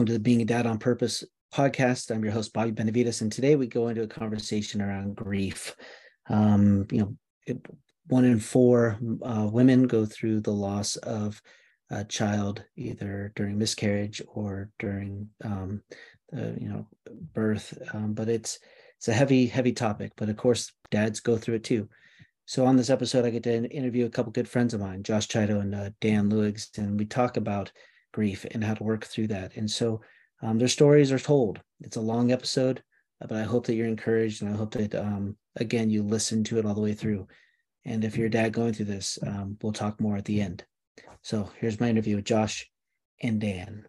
Welcome to the Being a Dad on Purpose podcast. I'm your host, Bobby Benavides, and today we go into a conversation around grief. Um, you know, it, one in four uh, women go through the loss of a child either during miscarriage or during um, you know birth. Um, but it's it's a heavy, heavy topic. But of course, dads go through it too. So on this episode, I get to interview a couple good friends of mine, Josh Chiado and uh, Dan Luigs, and we talk about grief and how to work through that. And so um, their stories are told. It's a long episode, uh, but I hope that you're encouraged and I hope that, um, again, you listen to it all the way through. And if you're dad going through this, um, we'll talk more at the end. So here's my interview with Josh and Dan.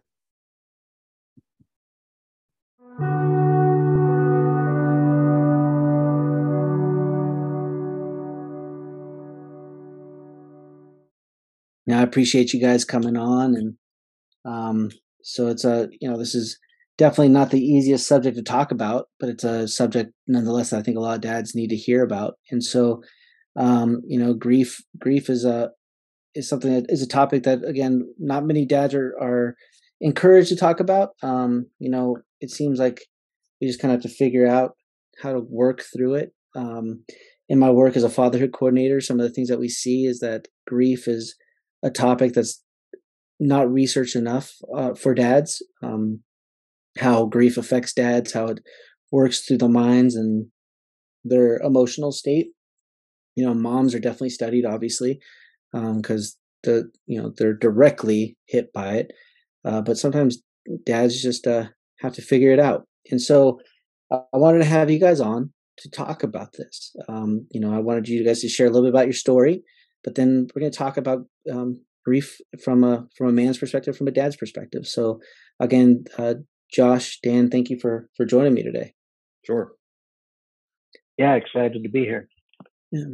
Now, I appreciate you guys coming on and um, so it's a, you know, this is definitely not the easiest subject to talk about, but it's a subject nonetheless that I think a lot of dads need to hear about. And so, um, you know, grief, grief is a, is something that is a topic that again, not many dads are, are encouraged to talk about. Um, you know, it seems like we just kind of have to figure out how to work through it. Um, in my work as a fatherhood coordinator, some of the things that we see is that grief is a topic that's not researched enough uh, for dads. Um, how grief affects dads, how it works through the minds and their emotional state. You know, moms are definitely studied, obviously, because um, the you know they're directly hit by it. Uh, but sometimes dads just uh, have to figure it out. And so uh, I wanted to have you guys on to talk about this. Um, you know, I wanted you guys to share a little bit about your story, but then we're going to talk about um, grief from a from a man's perspective, from a dad's perspective. So again, uh, Josh, Dan, thank you for for joining me today. Sure. Yeah, excited to be here. Yeah.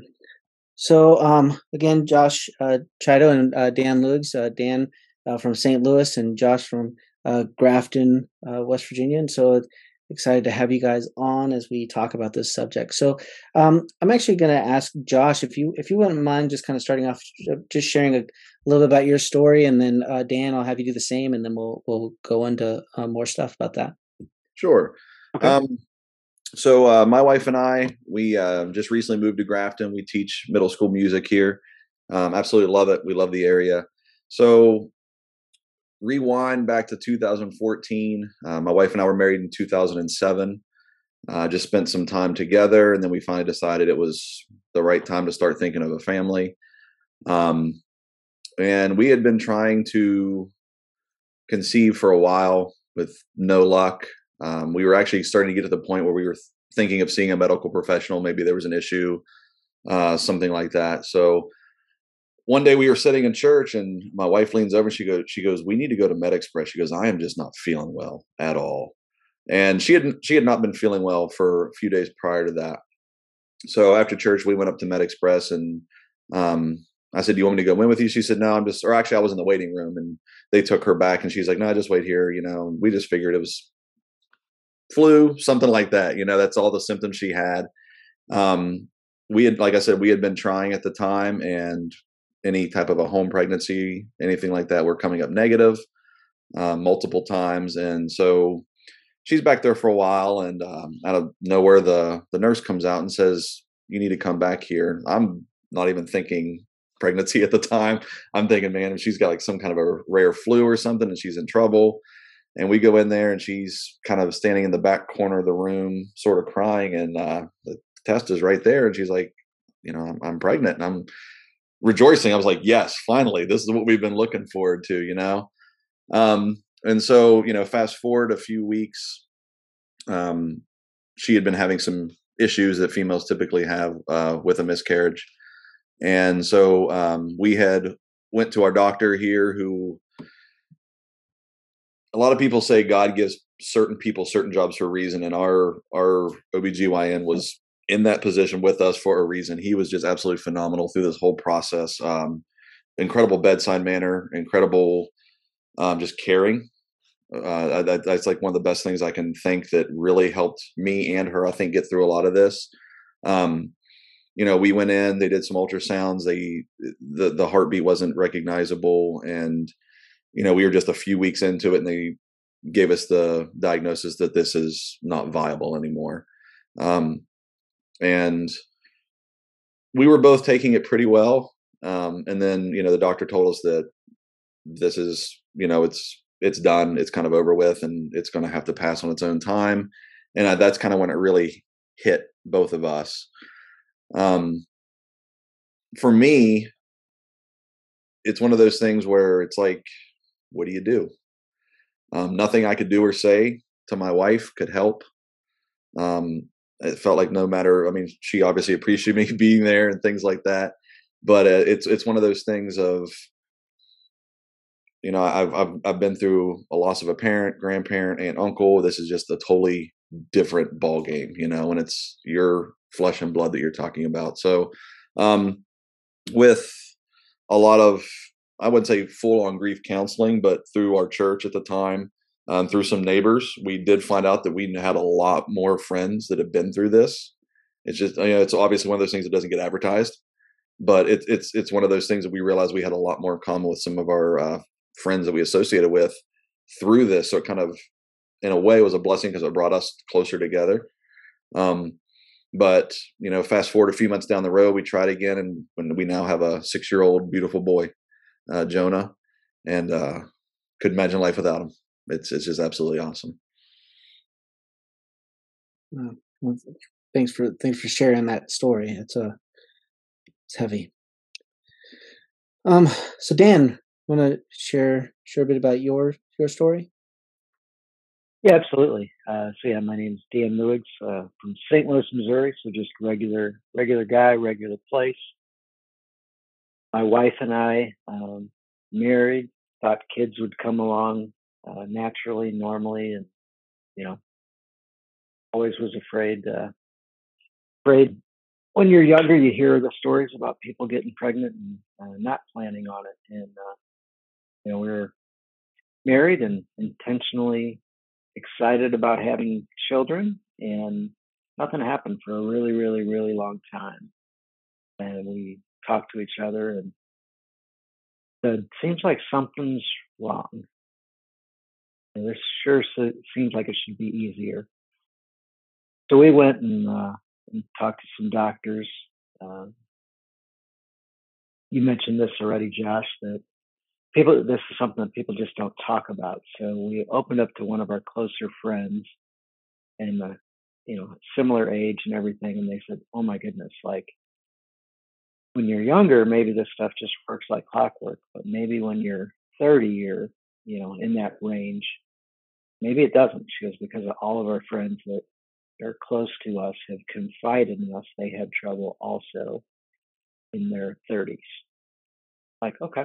So um, again, Josh uh, Chiado and uh, Dan Luigs, uh, Dan uh, from St. Louis and Josh from uh, Grafton, uh, West Virginia. And so excited to have you guys on as we talk about this subject. So um, I'm actually going to ask Josh if you if you wouldn't mind just kind of starting off, just sharing a little bit about your story, and then uh, Dan, I'll have you do the same, and then we'll we'll go into uh, more stuff about that. Sure. Okay. Um, so uh, my wife and I, we uh, just recently moved to Grafton. We teach middle school music here. Um, absolutely love it. We love the area. So rewind back to 2014. Uh, my wife and I were married in 2007. Uh, just spent some time together, and then we finally decided it was the right time to start thinking of a family. Um, and we had been trying to conceive for a while with no luck. Um, we were actually starting to get to the point where we were th- thinking of seeing a medical professional. Maybe there was an issue, uh, something like that. So one day we were sitting in church and my wife leans over and she goes she goes we need to go to MedExpress. She goes i am just not feeling well at all. And she had she had not been feeling well for a few days prior to that. So after church we went up to MedExpress and um, i said do you want me to go in with you? She said no i'm just or actually i was in the waiting room and they took her back and she's like no I just wait here you know we just figured it was flu something like that you know that's all the symptoms she had. Um, we had like i said we had been trying at the time and any type of a home pregnancy, anything like that, were coming up negative uh, multiple times. And so she's back there for a while, and um, out of nowhere, the the nurse comes out and says, "You need to come back here." I'm not even thinking pregnancy at the time. I'm thinking, man, if she's got like some kind of a rare flu or something, and she's in trouble. And we go in there, and she's kind of standing in the back corner of the room, sort of crying, and uh, the test is right there, and she's like, you know, I'm, I'm pregnant, and I'm rejoicing. I was like, yes, finally, this is what we've been looking forward to, you know? Um, and so, you know, fast forward a few weeks, um, she had been having some issues that females typically have uh, with a miscarriage. And so um, we had went to our doctor here who a lot of people say God gives certain people certain jobs for a reason and our our OBGYN was in that position with us for a reason. He was just absolutely phenomenal through this whole process. Um, incredible bedside manner, incredible, um, just caring. Uh, that, that's like one of the best things I can think that really helped me and her. I think get through a lot of this. Um, you know, we went in, they did some ultrasounds. They the the heartbeat wasn't recognizable, and you know, we were just a few weeks into it, and they gave us the diagnosis that this is not viable anymore. Um, and we were both taking it pretty well. Um, and then, you know, the doctor told us that this is, you know, it's, it's done. It's kind of over with and it's going to have to pass on its own time. And I, that's kind of when it really hit both of us. Um, for me, it's one of those things where it's like, what do you do? Um, nothing I could do or say to my wife could help. Um, it felt like no matter, I mean, she obviously appreciated me being there and things like that. But uh, it's it's one of those things of, you know, I've I've I've been through a loss of a parent, grandparent, and uncle. This is just a totally different ball game, you know, and it's your flesh and blood that you're talking about. So, um, with a lot of I wouldn't say full on grief counseling, but through our church at the time, um, through some neighbors, we did find out that we had a lot more friends that have been through this. It's just, you know, it's obviously one of those things that doesn't get advertised, but it's it's it's one of those things that we realized we had a lot more in common with some of our uh, friends that we associated with through this. So it kind of, in a way, was a blessing because it brought us closer together. Um, but you know, fast forward a few months down the road, we tried again, and when we now have a six-year-old beautiful boy uh, Jonah, and uh, couldn't imagine life without him. It's it's just absolutely awesome. Well, thanks for thanks for sharing that story. It's a uh, it's heavy. Um, so Dan, want to share share a bit about your your story? Yeah, absolutely. Uh, so yeah, my name is Dan Luigs uh, from St. Louis, Missouri. So just regular regular guy, regular place my wife and I um, married, thought kids would come along uh, naturally, normally, and you know, always was afraid. Uh, afraid when you're younger, you hear the stories about people getting pregnant and uh, not planning on it, and uh, you know, we were married and intentionally excited about having children, and nothing happened for a really, really, really long time. And we talk to each other and said, seems like something's wrong. This sure seems like it should be easier. So we went and, uh, and talked to some doctors. Uh, you mentioned this already, Josh, that people, this is something that people just don't talk about. So we opened up to one of our closer friends and, uh, you know, similar age and everything. And they said, oh my goodness, like when you're younger, maybe this stuff just works like clockwork. But maybe when you're 30, you're, you know, in that range, maybe it doesn't. She goes, because all of our friends that are close to us have confided in us, they had trouble also in their 30s. Like, okay,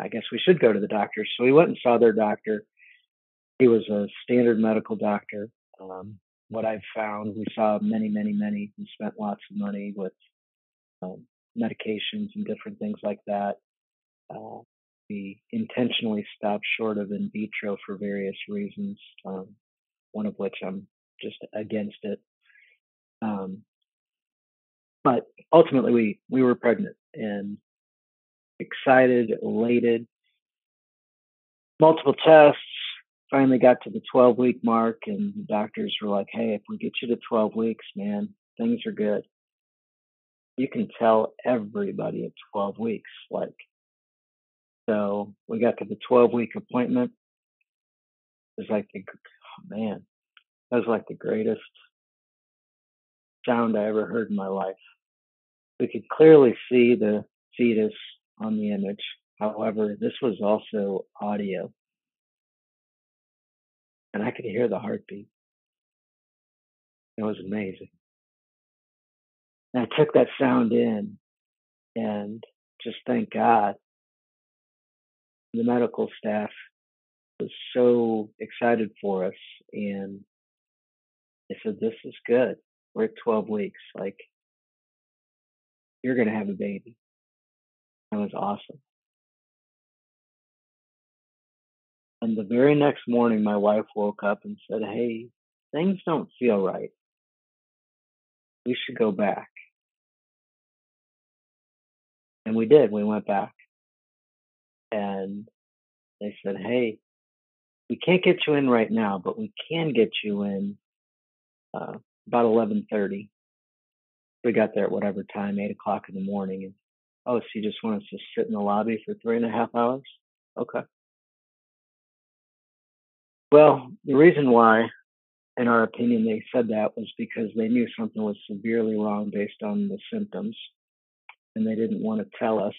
I guess we should go to the doctor. So we went and saw their doctor. He was a standard medical doctor. Um, what I've found, we saw many, many, many, and spent lots of money with um, medications and different things like that. Uh, we intentionally stopped short of in vitro for various reasons, um, one of which I'm just against it. Um, but ultimately, we we were pregnant and excited, elated. Multiple tests. Finally got to the 12 week mark, and the doctors were like, "Hey, if we get you to 12 weeks, man, things are good." you can tell everybody at 12 weeks. Like, so we got to the 12 week appointment. It was like, the, oh man, that was like the greatest sound I ever heard in my life. We could clearly see the fetus on the image. However, this was also audio. And I could hear the heartbeat. It was amazing. And I took that sound in and just thank God. The medical staff was so excited for us and they said, This is good. We're at 12 weeks. Like, you're going to have a baby. That was awesome. And the very next morning, my wife woke up and said, Hey, things don't feel right. We should go back. And we did. We went back. And they said, hey, we can't get you in right now, but we can get you in uh, about eleven thirty. We got there at whatever time, eight o'clock in the morning, and oh, so you just want us to sit in the lobby for three and a half hours? Okay. Well, the reason why, in our opinion, they said that was because they knew something was severely wrong based on the symptoms, and they didn't want to tell us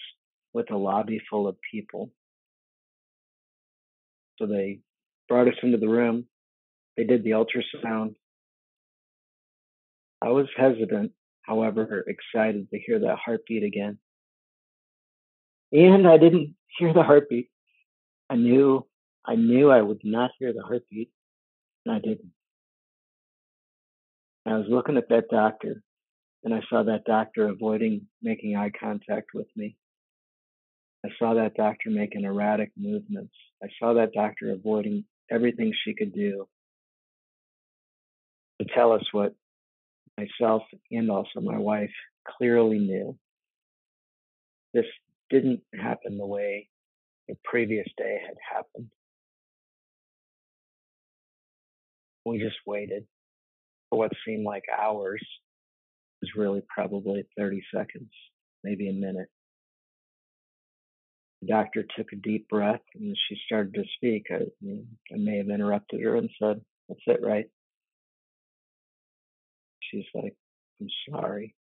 with a lobby full of people. So they brought us into the room. They did the ultrasound. I was hesitant, however, excited to hear that heartbeat again. And I didn't hear the heartbeat. I knew I knew I would not hear the heartbeat, and I didn't. I was looking at that doctor, and I saw that doctor avoiding making eye contact with me. I saw that doctor making erratic movements. I saw that doctor avoiding everything she could do to tell us what myself and also my wife clearly knew. This didn't happen the way the previous day had happened. We just waited for what seemed like hours. It was really probably 30 seconds, maybe a minute. The doctor took a deep breath and she started to speak. I, mm, I may have interrupted her and said, That's it, right? She's like, I'm sorry.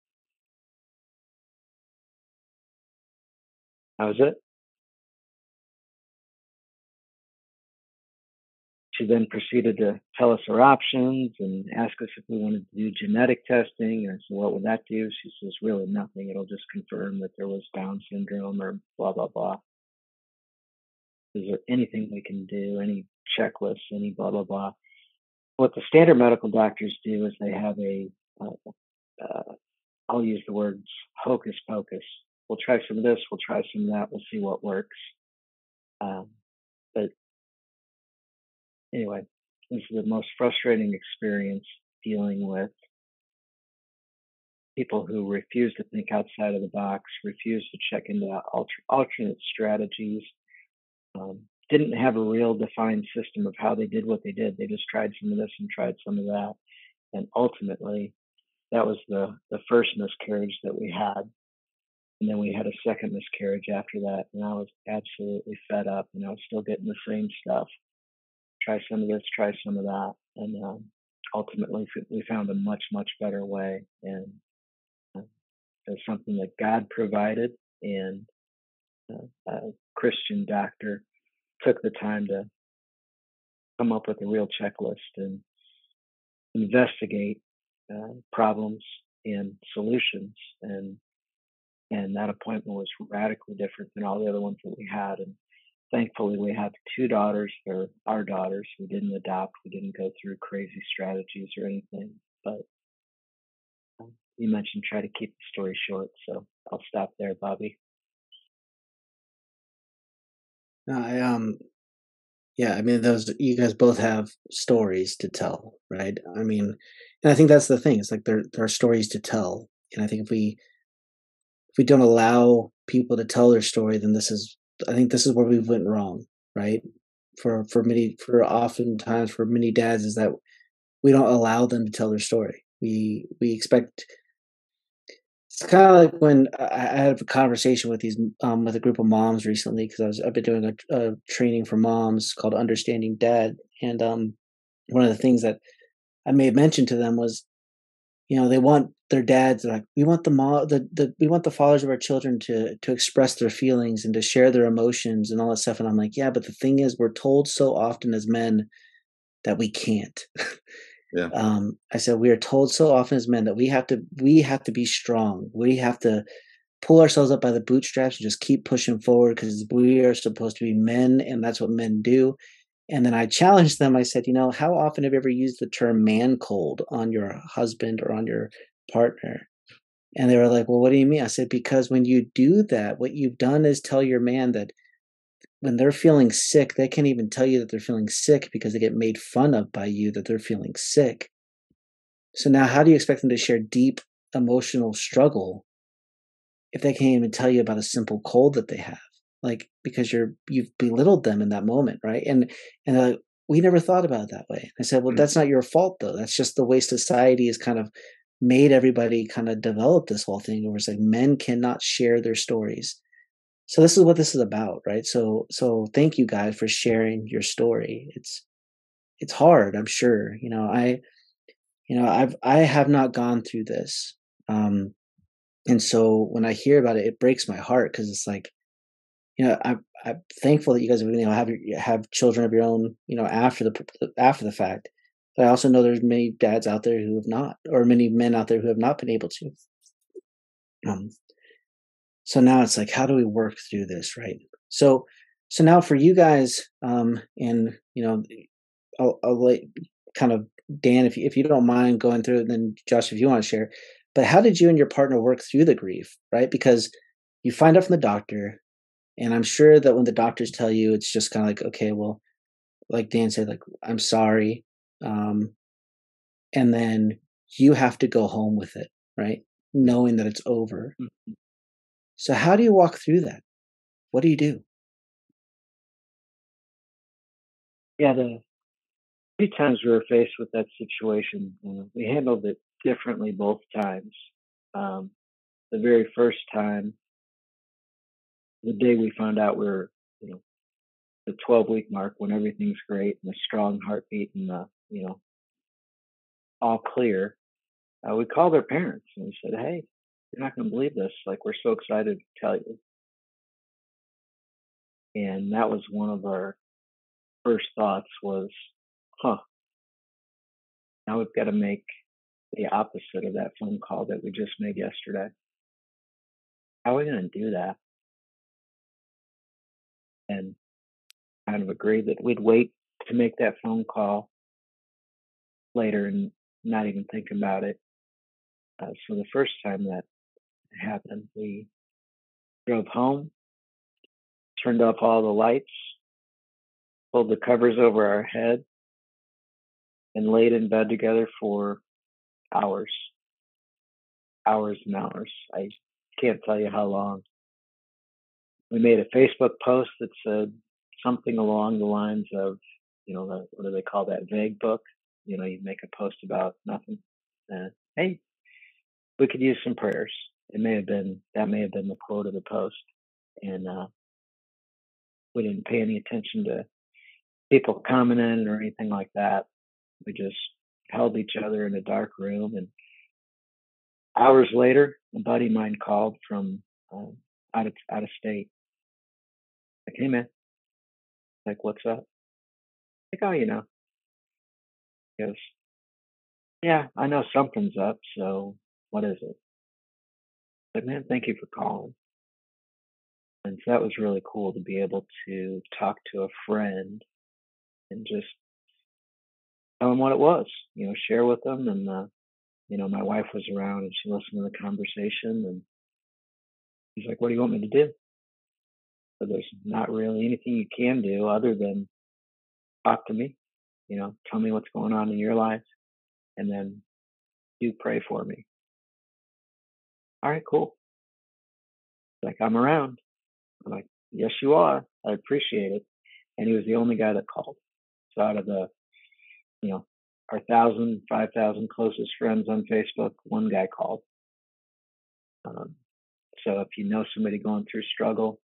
That was it. She then proceeded to tell us her options and ask us if we wanted to do genetic testing. And I said, What would that do? She says, Really nothing. It'll just confirm that there was Down syndrome or blah, blah, blah. Is there anything we can do? Any checklists? Any blah, blah, blah? What the standard medical doctors do is they have a, uh, uh, I'll use the words hocus pocus. We'll try some of this, we'll try some of that, we'll see what works. Um, anyway, this is the most frustrating experience dealing with people who refuse to think outside of the box, refuse to check into alter, alternate strategies, um, didn't have a real defined system of how they did what they did. They just tried some of this and tried some of that. And ultimately, that was the, the first miscarriage that we had. And then we had a second miscarriage after that. And I was absolutely fed up and I was still getting the same stuff try some of this, try some of that, and um, ultimately we found a much much better way, and uh, it's something that God provided, and uh, a Christian doctor took the time to come up with a real checklist and investigate uh, problems and solutions and and that appointment was radically different than all the other ones that we had and thankfully we have two daughters they're our daughters. We didn't adopt. We didn't go through crazy strategies or anything but um, you mentioned try to keep the story short so i'll stop there bobby. I um yeah i mean those you guys both have stories to tell right? I mean and i think that's the thing it's like there, there are stories to tell and i think if we if we don't allow people to tell their story then this is I think this is where we went wrong, right? For for many for oftentimes for many dads is that we don't allow them to tell their story. We we expect it's kind of like when I had a conversation with these um, with a group of moms recently because I was I've been doing a, a, training for moms called Understanding Dad, and um, one of the things that I made mention to them was you know they want their dads like we want the mom the, the we want the fathers of our children to to express their feelings and to share their emotions and all that stuff. And i'm like yeah but the thing is we're told so often as men that we can't. Yeah. Um i said we are told so often as men that we have to we have to be strong. We have to pull ourselves up by the bootstraps and just keep pushing forward because we are supposed to be men and that's what men do and then I challenged them. I said, you know, how often have you ever used the term man cold on your husband or on your partner? And they were like, well, what do you mean? I said, because when you do that, what you've done is tell your man that when they're feeling sick, they can't even tell you that they're feeling sick because they get made fun of by you that they're feeling sick. So now, how do you expect them to share deep emotional struggle if they can't even tell you about a simple cold that they have? Like because you're you've belittled them in that moment right and and uh, we never thought about it that way. I said, well, mm-hmm. that's not your fault though. That's just the way society has kind of made everybody kind of develop this whole thing where it's like men cannot share their stories. So this is what this is about, right? So so thank you guys for sharing your story. It's it's hard, I'm sure. You know, I you know, I've I have not gone through this. Um and so when I hear about it, it breaks my heart because it's like, you know, I'm I'm thankful that you guys have you know have have children of your own, you know, after the after the fact. But I also know there's many dads out there who have not, or many men out there who have not been able to. Um, so now it's like, how do we work through this, right? So, so now for you guys, um, and you know, I'll, I'll let kind of Dan, if you, if you don't mind going through it, then Josh, if you want to share. But how did you and your partner work through the grief, right? Because you find out from the doctor, and I'm sure that when the doctors tell you, it's just kind of like, okay, well, like Dan said, like, I'm sorry. Um, and then you have to go home with it, right? Knowing that it's over. Mm-hmm. So, how do you walk through that? What do you do? Yeah, the few times we were faced with that situation, uh, we handled it differently both times. Um, the very first time, the day we found out we are you know, the 12 week mark when everything's great and a strong heartbeat and the, you know, all clear, uh, we called our parents and we said, "Hey, you're not going to believe this. Like, we're so excited to tell you." And that was one of our first thoughts was, "Huh, now we've got to make the opposite of that phone call that we just made yesterday. How are we going to do that?" And kind of agreed that we'd wait to make that phone call later and not even think about it. Uh, so the first time that happened, we drove home, turned off all the lights, pulled the covers over our head, and laid in bed together for hours, hours and hours. I can't tell you how long. We made a Facebook post that said something along the lines of, you know, the, what do they call that vague book? You know, you make a post about nothing. Uh, hey, we could use some prayers. It may have been that may have been the quote of the post, and uh, we didn't pay any attention to people commenting or anything like that. We just held each other in a dark room, and hours later, a buddy of mine called from um, out of out of state. Like, hey man, like, what's up? Like, oh, you know. Goes, yeah, I know something's up. So what is it? But man, thank you for calling. And so that was really cool to be able to talk to a friend and just tell them what it was, you know, share with them. And, uh, you know, my wife was around and she listened to the conversation and she's like, what do you want me to do? So there's not really anything you can do other than talk to me, you know, tell me what's going on in your life, and then you pray for me. All right, cool. Like, I'm around. I'm like, yes, you are. I appreciate it. And he was the only guy that called. So out of the, you know, our thousand, five thousand closest friends on Facebook, one guy called. Um, so if you know somebody going through struggle,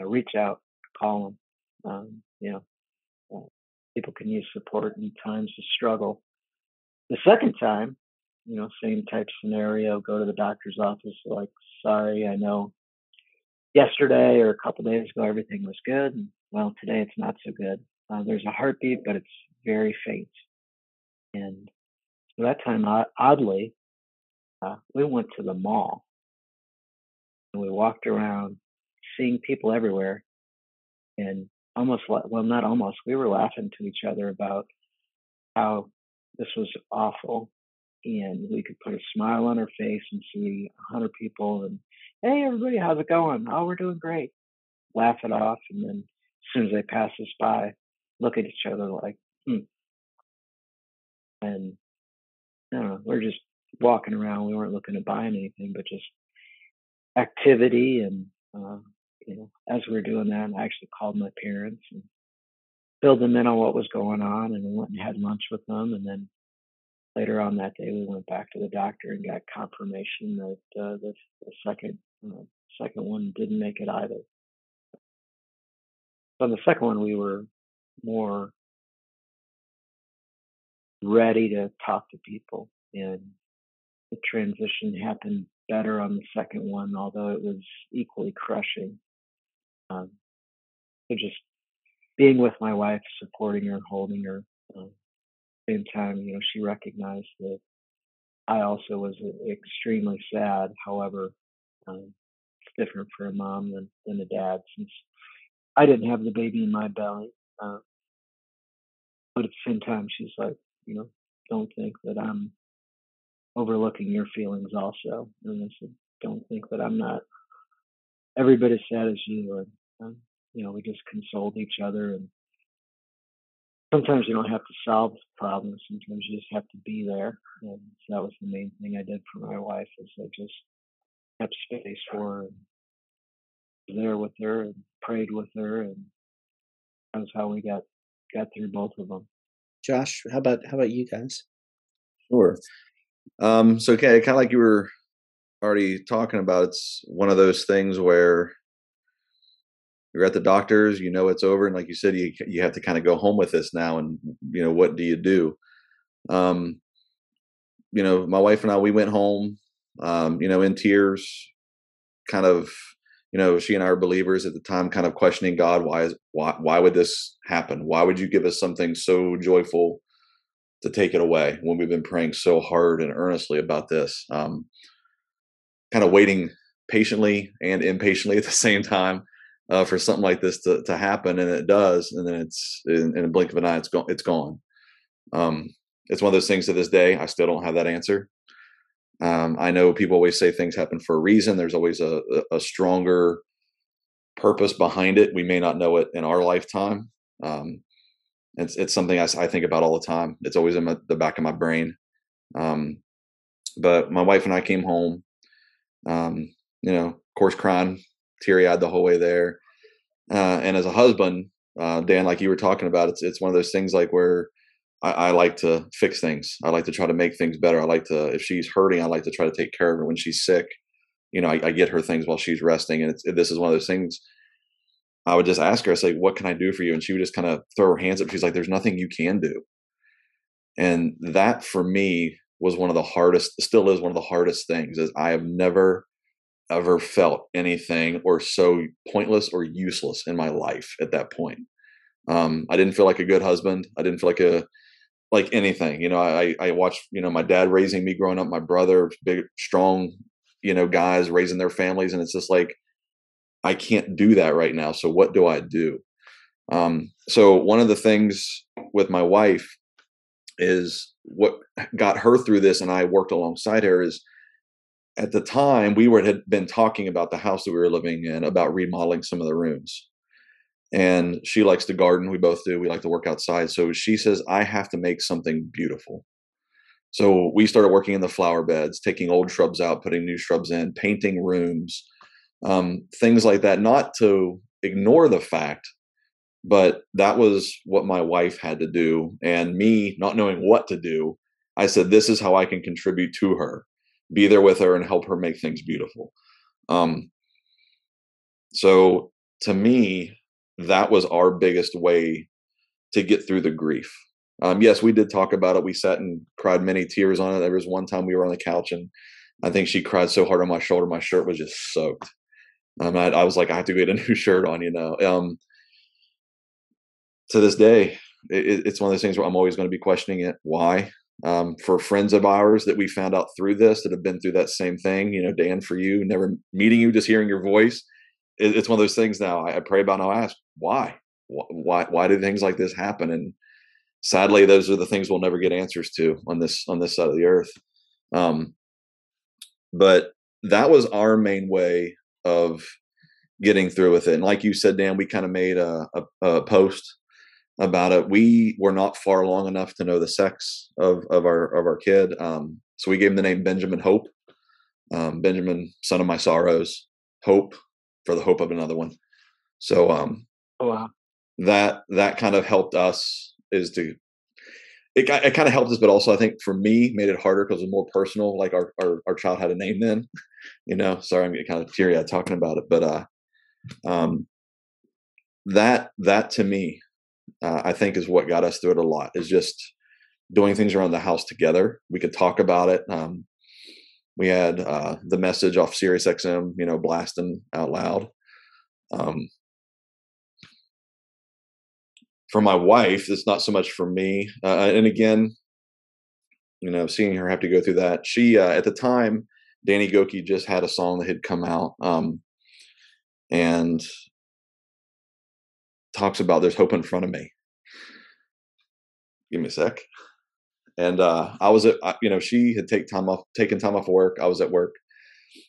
reach out, call them. Um, you know, uh, people can use support in times of struggle. The second time, you know, same type scenario, go to the doctor's office, like, sorry, I know yesterday or a couple days ago everything was good. And, well, today it's not so good. Uh, there's a heartbeat, but it's very faint. And so that time, oddly, uh, we went to the mall and we walked around seeing people everywhere and almost well not almost we were laughing to each other about how this was awful and we could put a smile on our face and see a hundred people and hey everybody how's it going? Oh we're doing great. Laugh it off and then as soon as they pass us by look at each other like hmm. And I don't know we're just walking around we weren't looking to buy anything but just activity and uh, you know, as we were doing that, I actually called my parents and filled them in on what was going on, and we went and had lunch with them, and then later on that day we went back to the doctor and got confirmation that uh, the, the second uh, second one didn't make it either. On the second one, we were more ready to talk to people, and the transition happened better on the second one, although it was equally crushing. Um, so just being with my wife, supporting her, and holding her. Um, same time, you know, she recognized that I also was extremely sad. However, um, it's different for a mom than, than a dad since I didn't have the baby in my belly. Uh, but at the same time, she's like, you know, don't think that I'm overlooking your feelings also. And I said, don't think that I'm not every bit as sad as you. And, um, you know, we just consoled each other. And sometimes you don't have to solve problems. Sometimes you just have to be there. And so that was the main thing I did for my wife is I just kept space for her and there with her and prayed with her. And that was how we got, got through both of them. Josh, how about, how about you guys? Sure. Um, so okay, kind of like you were already talking about, it's one of those things where you're at the doctor's, you know it's over, and like you said, you you have to kind of go home with this now, and you know what do you do? Um, you know, my wife and I, we went home, um, you know, in tears, kind of, you know, she and I are believers at the time, kind of questioning God, why is why why would this happen? Why would you give us something so joyful to take it away when we've been praying so hard and earnestly about this? Um, kind of waiting patiently and impatiently at the same time uh, for something like this to, to happen, and it does, and then it's in, in a blink of an eye, it's gone. It's gone. Um, it's one of those things to this day. I still don't have that answer. Um, I know people always say things happen for a reason. There's always a, a stronger purpose behind it. We may not know it in our lifetime. Um, it's it's something I, I, think about all the time. It's always in my, the back of my brain. Um, but my wife and I came home. Um, you know, of course, crying teary eyed the whole way there. Uh, and as a husband, uh, Dan, like you were talking about, it's it's one of those things like where I, I, like to fix things. I like to try to make things better. I like to, if she's hurting, I like to try to take care of her when she's sick. You know, I, I get her things while she's resting, and this is one of those things. I would just ask her, I say, "What can I do for you?" And she would just kind of throw her hands up. She's like, "There's nothing you can do." And that for me was one of the hardest, still is one of the hardest things. Is I have never ever felt anything or so pointless or useless in my life at that point. Um, I didn't feel like a good husband. I didn't feel like a like anything. You know, I I watched you know my dad raising me growing up, my brother, big strong, you know, guys raising their families, and it's just like I can't do that right now. So what do I do? Um, so one of the things with my wife is what got her through this, and I worked alongside her is at the time we were had been talking about the house that we were living in about remodeling some of the rooms. And she likes to garden we both do we like to work outside. So she says i have to make something beautiful. So we started working in the flower beds taking old shrubs out putting new shrubs in painting rooms um, things like that not to ignore the fact but that was what my wife had to do and me not knowing what to do i said this is how i can contribute to her be there with her and help her make things beautiful. Um, so to me, that was our biggest way to get through the grief. Um, yes, we did talk about it. We sat and cried many tears on it. There was one time we were on the couch and I think she cried so hard on my shoulder, my shirt was just soaked. Um, I, I, was like, I have to get a new shirt on, you know. Um, to this day, it, it's one of those things where I'm always going to be questioning it. Why? um, for friends of ours that we found out through this that have been through that same thing. You know, Dan, for you, never meeting you, just hearing your voice, it, it's one of those things. Now I, I pray about. And I ask why, why, why do things like this happen? And sadly, those are the things we'll never get answers to on this on this side of the earth. Um, but that was our main way of getting through with it. And like you said, Dan, we kind of made a, a, a post about it. We were not far long enough to know the sex of of our of our kid, um, so we gave him the name Benjamin Hope. Um, Benjamin, son of my sorrows, hope for the hope of another one. So, um, oh, wow. that that kind of helped us is to it, it kind of helped us, but also I think for me made it harder because it was more personal. Like our, our, our child had a name then, you know. Sorry, I'm getting kind of teary eyed talking about it, but uh, um, that that to me, uh, I think is what got us through it a lot. Is just doing things around the house together. We could talk about it. Um, we had uh, the message off Sirius XM, you know, blasting out loud. Um, for my wife, it's not so much for me. Uh, and again, you know, seeing her have to go through that. She uh, at the time, Danny Gokey just had a song that had come out, um, and talks about there's hope in front of me. Give me a sec. And uh, I was at, you know, she had take time off, taken time off work. I was at work,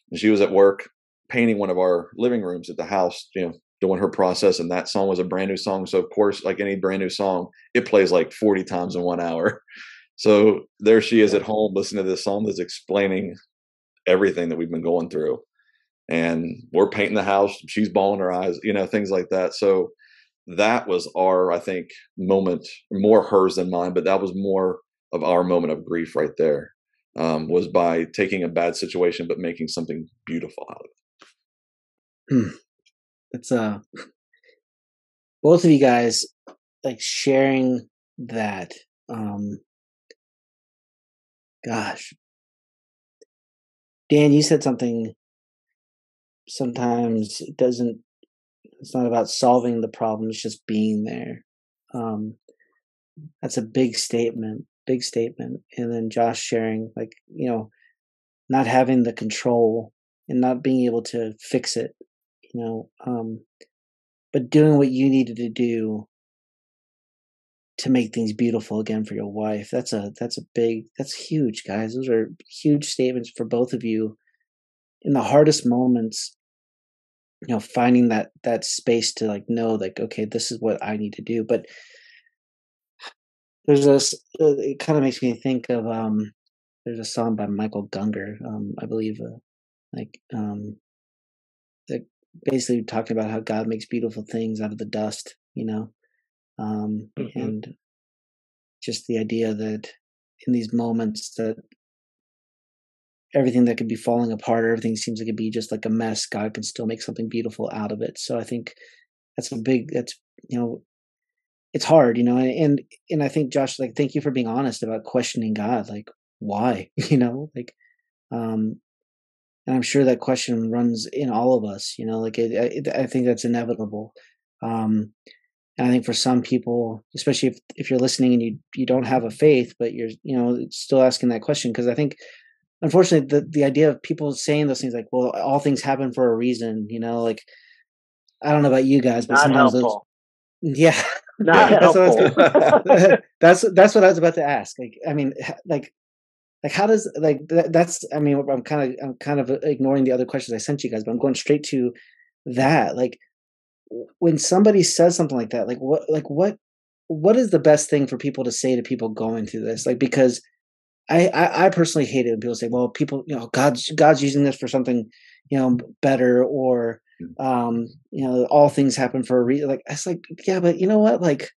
and she was at work painting one of our living rooms at the house. You know, doing her process and that song was a brand new song so of course like any brand new song it plays like 40 times in one hour so there she is at home listening to this song that's explaining everything that we've been going through and we're painting the house she's bawling her eyes you know things like that so that was our i think moment more hers than mine but that was more of our moment of grief right there um, was by taking a bad situation but making something beautiful out of it. Hmm. It's uh both of you guys like sharing that um gosh. Dan you said something sometimes it doesn't it's not about solving the problem it's just being there. Um that's a big statement big statement. And then josh sharing like you know not having the control and not being able to fix it you know um but doing what you needed to do to make things beautiful again for your wife. That's a that's a big that's huge guys. Those are huge statements for both of you in the hardest moments you know finding that that space to like know like okay this is what i need to do but there's this it kind of makes me think of um there's a song by michael gungor um i believe uh, like um that basically talking about how God makes beautiful things out of the dust, you know, um, mm-hmm. and just the idea that in these moments that everything that could be falling apart, everything seems like it'd be just like a mess, God can still make something beautiful out of it. So I think that's a big, that's, you know, it's hard, you know, and, and I think Josh, like, thank you for being honest about questioning God. Like, why, you know, like, um, and i'm sure that question runs in all of us you know like it, it, i think that's inevitable um and i think for some people especially if, if you're listening and you you don't have a faith but you're you know still asking that question because i think unfortunately the the idea of people saying those things like well all things happen for a reason you know like i don't know about you guys but Not sometimes helpful. those, yeah Not that's, helpful. what that's that's what i was about to ask like i mean like like how does like that, that's i mean i'm kind of i'm kind of uh, ignoring the other questions i sent you guys but i'm going straight to that like when somebody says something like that like what like what what is the best thing for people to say to people going through this like because I, I, I personally hate it when people say, "Well, people, you know, God's God's using this for something, you know, better," or, mm. um, you know, all things happen for a reason. Like, it's like, yeah, but you know what? Like,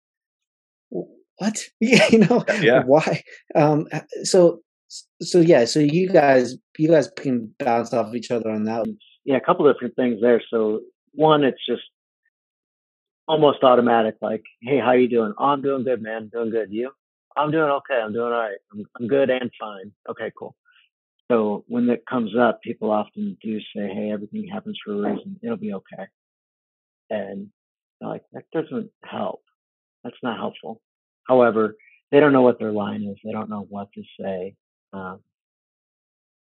what? Yeah, you know, yeah. why? Um, so so yeah, so you guys you guys can bounce off of each other on that. Yeah, a couple different things there. So one, it's just almost automatic. Like, hey, how you doing? Oh, I'm doing good, man. Doing good. You? I'm doing okay. I'm doing all right. I'm, I'm good and fine. Okay, cool. So when that comes up, people often do say, "Hey, everything happens for a reason. It'll be okay." And like that doesn't help. That's not helpful. However, they don't know what their line is. They don't know what to say. Um,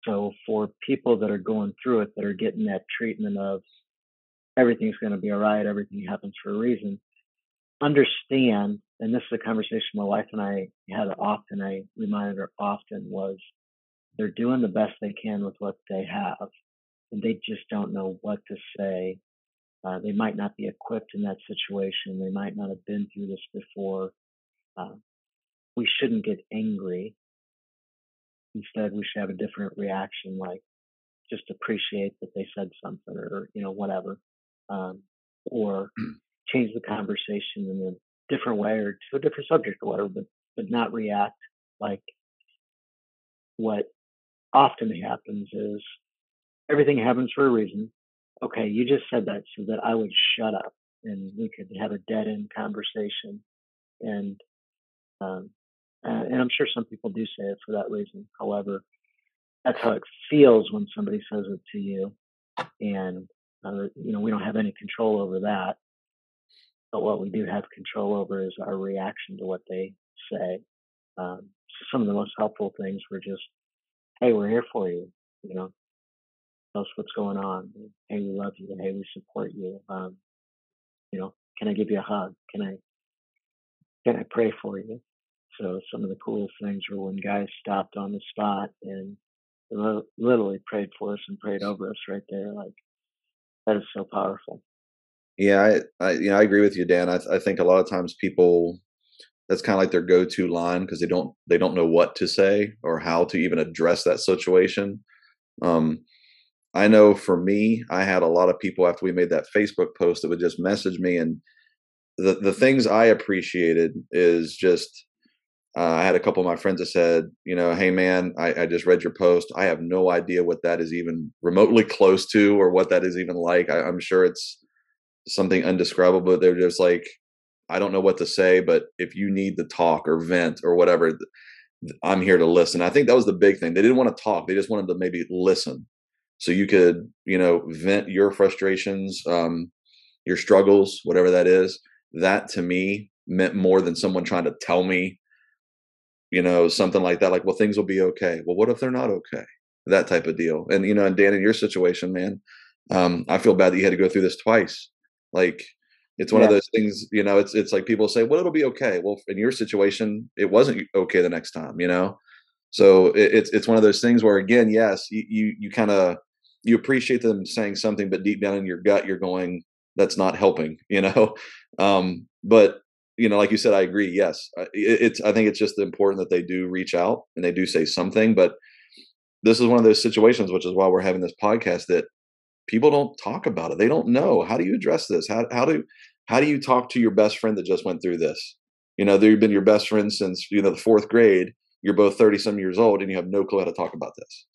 so for people that are going through it, that are getting that treatment of everything's going to be all right, everything happens for a reason, understand, and this is a conversation my wife and I had often, I reminded her often was they're doing the best they can with what they have, and they just don't know what to say. Uh, they might not be equipped in that situation. They might not have been through this before. Uh, we shouldn't get angry Instead, we should have a different reaction, like just appreciate that they said something or, you know, whatever. Um, or change the conversation in a different way or to a different subject or whatever, but but not react like what often happens is everything happens for a reason. Okay, you just said that so that I would shut up and we could have a dead end conversation. And um, uh, and I'm sure some people do say it for that reason. However, that's how it feels when somebody says it to you, and uh, you know we don't have any control over that. But what we do have control over is our reaction to what they say. Um, so some of the most helpful things were just, "Hey, we're here for you," you know, tell us what's going on. Hey, we love you. Hey, we support you. Um, you know, can I give you a hug? Can I can I pray for you? So some of the coolest things were when guys stopped on the spot and literally prayed for us and prayed over us right there. Like that is so powerful. Yeah, I, I you know I agree with you, Dan. I, I think a lot of times people that's kind of like their go-to line because they don't they don't know what to say or how to even address that situation. Um, I know for me, I had a lot of people after we made that Facebook post that would just message me, and the the things I appreciated is just uh, I had a couple of my friends that said, you know, hey man, I, I, just read your post. I have no idea what that is even remotely close to or what that is even like. I, am sure it's something undescribable. But they're just like, I don't know what to say, but if you need to talk or vent or whatever, I'm here to listen. I think that was the big thing. They didn't want to talk. They just wanted to maybe listen. So you could, you know, vent your frustrations, um, your struggles, whatever that is. That to me meant more than someone trying to tell me you know, something like that. Like, well, things will be okay. Well, what if they're not okay? That type of deal. And you know, and Dan, in your situation, man, um, I feel bad that you had to go through this twice. Like, it's one yeah. of those things. You know, it's it's like people say, well, it'll be okay. Well, in your situation, it wasn't okay the next time. You know, so it, it's it's one of those things where again, yes, you you, you kind of you appreciate them saying something, but deep down in your gut, you're going, that's not helping. You know, um, but you know, like you said, I agree. Yes, it's. I think it's just important that they do reach out and they do say something. But this is one of those situations, which is why we're having this podcast that people don't talk about it. They don't know how do you address this. How how do how do you talk to your best friend that just went through this? You know, they've been your best friend since you know the fourth grade. You're both thirty some years old, and you have no clue how to talk about this.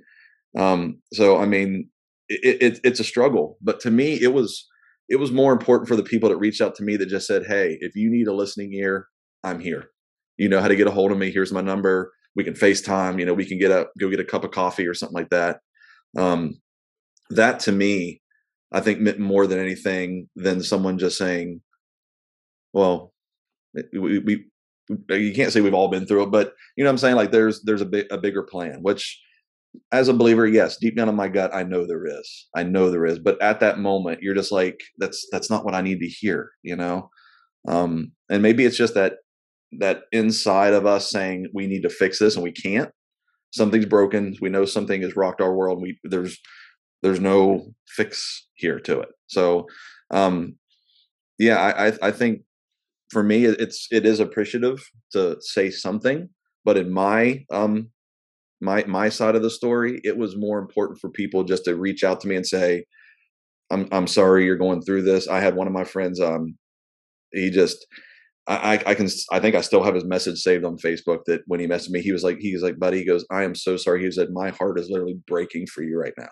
Um, so, I mean, it, it, it's a struggle. But to me, it was it was more important for the people that reached out to me that just said, Hey, if you need a listening ear, I'm here. You know how to get a hold of me. Here's my number. We can FaceTime, you know, we can get a go get a cup of coffee or something like that. Um, that to me, I think meant more than anything than someone just saying, well, we, we you can't say we've all been through it, but you know what I'm saying? Like there's there's a a bigger plan, which as a believer, yes, deep down in my gut, I know there is. I know there is. But at that moment, you're just like, that's that's not what I need to hear, you know. Um, and maybe it's just that that inside of us saying we need to fix this and we can't. Something's broken. We know something has rocked our world. We there's there's no fix here to it. So, um, yeah, I I think for me it's it is appreciative to say something, but in my um my my side of the story it was more important for people just to reach out to me and say i'm i'm sorry you're going through this i had one of my friends um he just I, I can I think I still have his message saved on Facebook that when he messaged me, he was like, he was like, buddy, he goes, I am so sorry. He said, my heart is literally breaking for you right now.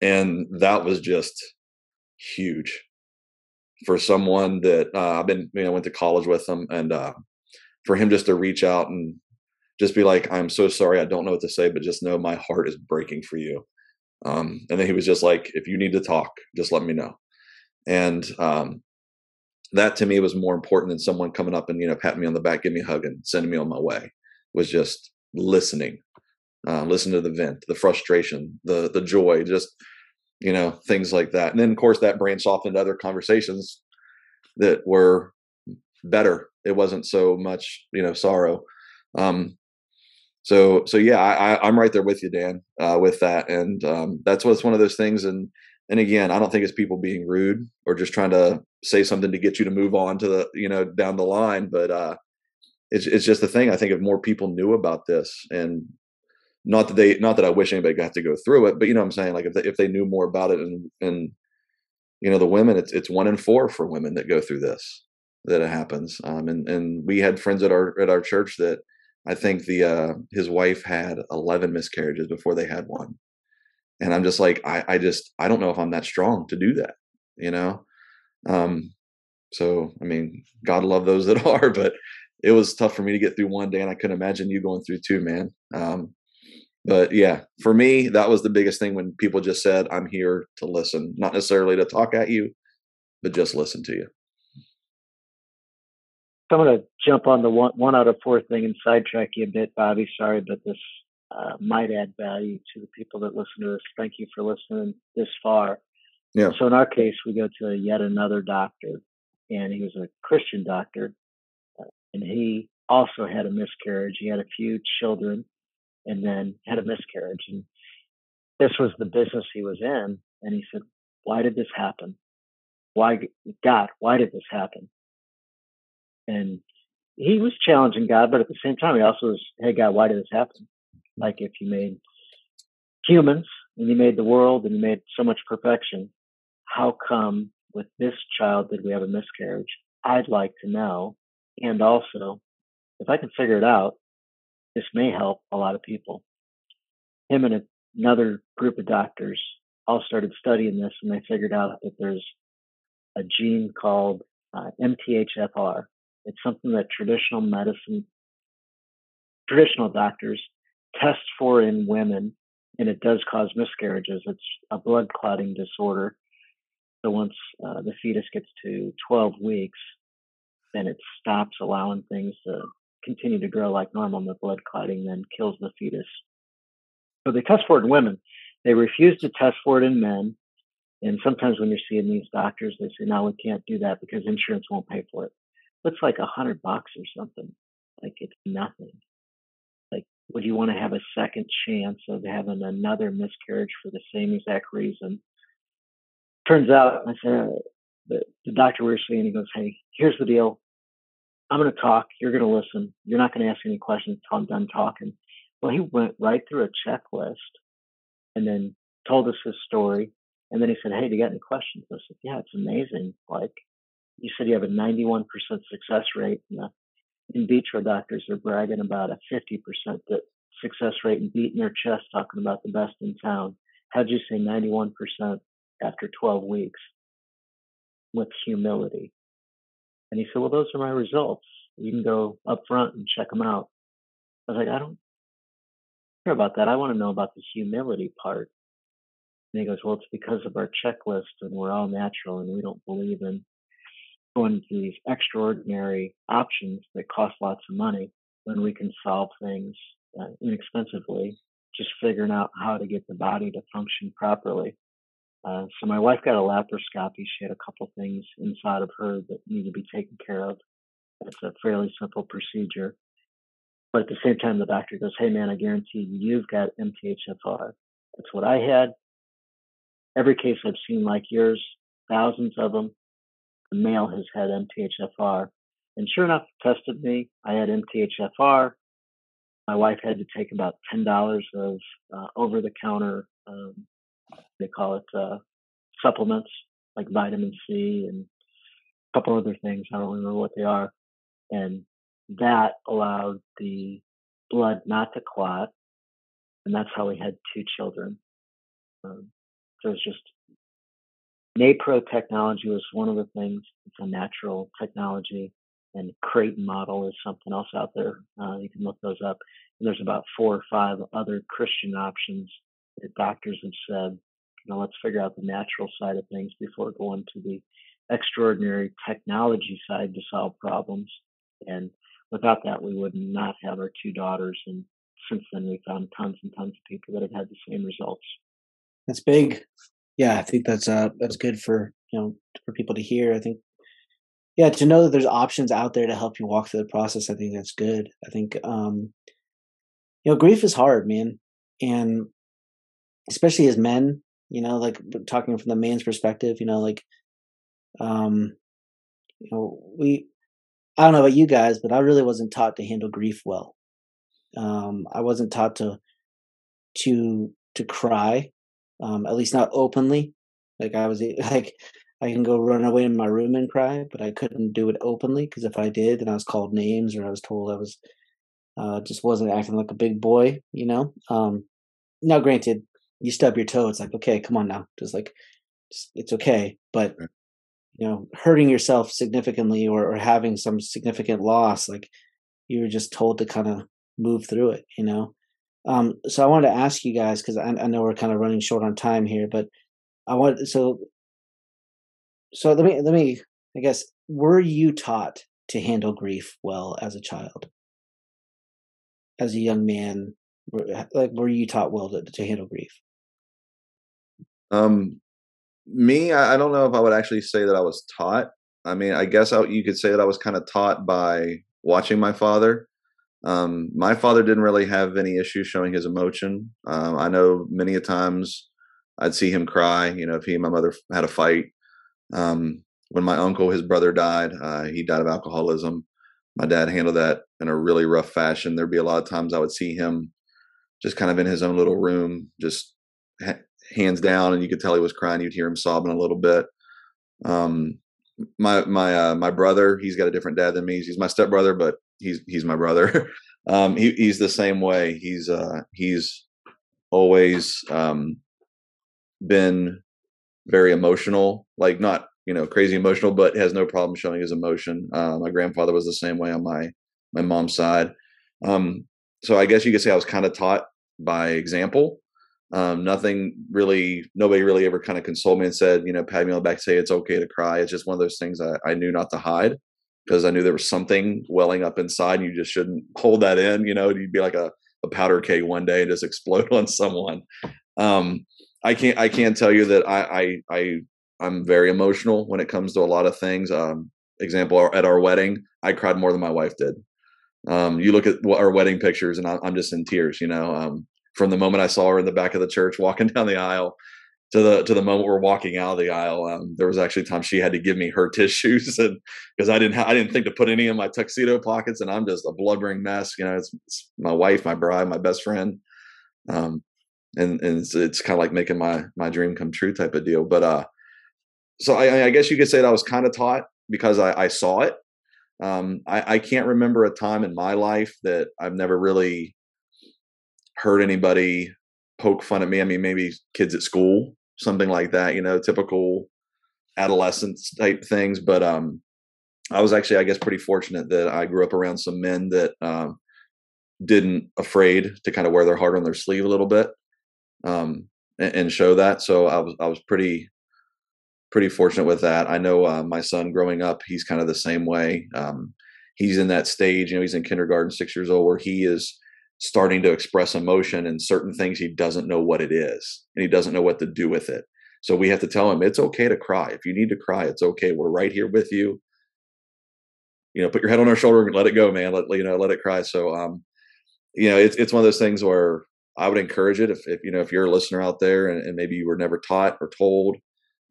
And that was just huge for someone that uh, I've been, you know, went to college with him and uh, for him just to reach out and just be like, I'm so sorry. I don't know what to say, but just know my heart is breaking for you. Um, and then he was just like, if you need to talk, just let me know. And um, that to me was more important than someone coming up and, you know, patting me on the back, give me a hug and sending me on my way was just listening, uh, listen to the vent, the frustration, the, the joy, just, you know, things like that. And then of course that branched off into other conversations that were better. It wasn't so much, you know, sorrow. Um, so so yeah I, i'm right there with you dan uh, with that and um, that's what's one of those things and and again i don't think it's people being rude or just trying to say something to get you to move on to the you know down the line but uh it's, it's just the thing i think if more people knew about this and not that they not that i wish anybody got to go through it but you know what i'm saying? Like if they, if they knew more about it and and you know the women it's it's one in four for women that go through this that it happens. Um, and and we had friends at our at our church that i think the uh his wife had 11 miscarriages before they had one. And i'm just like i i just i don't know if i'm that strong to do that you know? Um so i mean god love those that are but it was tough for me to get through one day and i couldn't imagine you going through two man. Um but yeah, for me, that was the biggest thing when people just said, I'm here to listen, not necessarily to talk at you, but just listen to you. I'm going to jump on the one, one out of four thing and sidetrack you a bit, Bobby. Sorry, but this uh, might add value to the people that listen to this. Thank you for listening this far. Yeah. So in our case, we go to yet another doctor, and he was a Christian doctor, uh, and he also had a miscarriage. He had a few children, and then had a miscarriage. And this was the business he was in. And he said, Why did this happen? Why, God, why did this happen? And he was challenging God, but at the same time, he also was, Hey, God, why did this happen? Like if you made humans and you made the world and you made so much perfection, how come with this child did we have a miscarriage? I'd like to know. And also, if I can figure it out, this may help a lot of people. Him and another group of doctors all started studying this, and they figured out that there's a gene called uh, MTHFR. It's something that traditional medicine, traditional doctors test for in women, and it does cause miscarriages. It's a blood clotting disorder. So once uh, the fetus gets to 12 weeks, then it stops allowing things to continue to grow like normal, and the blood clotting then kills the fetus. So they test for it in women. They refuse to test for it in men. And sometimes when you're seeing these doctors, they say, no, we can't do that because insurance won't pay for it. It's like a hundred bucks or something. Like it's nothing. Like, would you want to have a second chance of having another miscarriage for the same exact reason? Turns out, I said, uh, the, the doctor we were seeing, he goes, hey, here's the deal. I'm going to talk. You're going to listen. You're not going to ask any questions until I'm done talking. Well, he went right through a checklist and then told us his story. And then he said, Hey, do you got any questions? I said, Yeah, it's amazing. Like you said, you have a 91% success rate. And the in vitro doctors are bragging about a 50% success rate and beating their chest talking about the best in town. How'd you say 91% after 12 weeks? With humility. And he said, Well, those are my results. You can go up front and check them out. I was like, I don't care about that. I want to know about the humility part. And he goes, Well, it's because of our checklist and we're all natural and we don't believe in going to these extraordinary options that cost lots of money when we can solve things uh, inexpensively, just figuring out how to get the body to function properly. Uh, so my wife got a laparoscopy. She had a couple things inside of her that needed to be taken care of. It's a fairly simple procedure. But at the same time, the doctor goes, Hey man, I guarantee you've got MTHFR. That's what I had. Every case I've seen like yours, thousands of them, the male has had MTHFR. And sure enough, tested me. I had MTHFR. My wife had to take about $10 of uh, over the counter um, they call it uh, supplements like vitamin C and a couple other things. I don't remember what they are. And that allowed the blood not to clot. And that's how we had two children. Um, so it's just NaPro technology was one of the things. It's a natural technology. And Creighton model is something else out there. Uh, you can look those up. And there's about four or five other Christian options doctors have said you know, let's figure out the natural side of things before going to the extraordinary technology side to solve problems. And without that, we would not have our two daughters. And since then, we found tons and tons of people that have had the same results. That's big. Yeah, I think that's uh that's good for you know for people to hear. I think yeah to know that there's options out there to help you walk through the process. I think that's good. I think um you know grief is hard, man, and especially as men, you know like talking from the man's perspective you know like um you know we i don't know about you guys but i really wasn't taught to handle grief well um i wasn't taught to to to cry um at least not openly like i was like I can go run away in my room and cry, but I couldn't do it openly because if I did, then I was called names or I was told I was uh, just wasn't acting like a big boy, you know. Um, now, granted, you stub your toe, it's like okay, come on now, just like it's okay, but you know, hurting yourself significantly or, or having some significant loss, like you were just told to kind of move through it, you know. Um, so I wanted to ask you guys because I, I know we're kind of running short on time here, but I want so so let me let me I guess were you taught to handle grief well as a child, as a young man? Like were you taught well to, to handle grief? Um, me, I, I don't know if I would actually say that I was taught. I mean, I guess I, you could say that I was kind of taught by watching my father. Um, my father didn't really have any issues showing his emotion. Um, I know many a times I'd see him cry. You know, if he and my mother had a fight. Um, when my uncle, his brother died, uh, he died of alcoholism. My dad handled that in a really rough fashion. There'd be a lot of times I would see him just kind of in his own little room, just ha- hands down, and you could tell he was crying. You'd hear him sobbing a little bit. Um, my my uh, my brother, he's got a different dad than me. He's my stepbrother, but he's he's my brother. um, he, he's the same way. He's uh, he's always um, been very emotional, like not you know crazy emotional, but has no problem showing his emotion. Uh, my grandfather was the same way on my my mom's side. Um, so I guess you could say I was kind of taught by example. Um, nothing really, nobody really ever kind of consoled me and said, you know, pat me on the back, say it's okay to cry. It's just one of those things I, I knew not to hide because I knew there was something welling up inside. And you just shouldn't hold that in. You know, you'd be like a, a powder keg one day and just explode on someone. Um, I can't, I can't tell you that I, I, I, I'm very emotional when it comes to a lot of things. Um, example, at our wedding, I cried more than my wife did. Um, you look at our wedding pictures and I'm just in tears, you know, um, from the moment I saw her in the back of the church walking down the aisle to the to the moment we're walking out of the aisle. Um, there was actually time she had to give me her tissues, and because I didn't ha- I didn't think to put any in my tuxedo pockets, and I'm just a blubbering mess. You know, it's, it's my wife, my bride, my best friend, um, and and it's, it's kind of like making my my dream come true type of deal. But uh, so I, I guess you could say that I was kind of taught because I, I saw it. Um, I, I can't remember a time in my life that I've never really heard anybody poke fun at me. I mean, maybe kids at school, something like that, you know, typical adolescence type things. But um, I was actually, I guess, pretty fortunate that I grew up around some men that um, didn't afraid to kind of wear their heart on their sleeve a little bit um, and, and, show that. So I was, I was pretty, pretty fortunate with that. I know uh, my son growing up, he's kind of the same way. Um, he's in that stage, you know, he's in kindergarten, six years old, where he is starting to express emotion and certain things he doesn't know what it is and he doesn't know what to do with it. So we have to tell him it's okay to cry. If you need to cry, it's okay. We're right here with you. You know, put your head on our shoulder and let it go, man. Let you know, let it cry. So um, you know, it's it's one of those things where I would encourage it if, if you know if you're a listener out there and, and maybe you were never taught or told,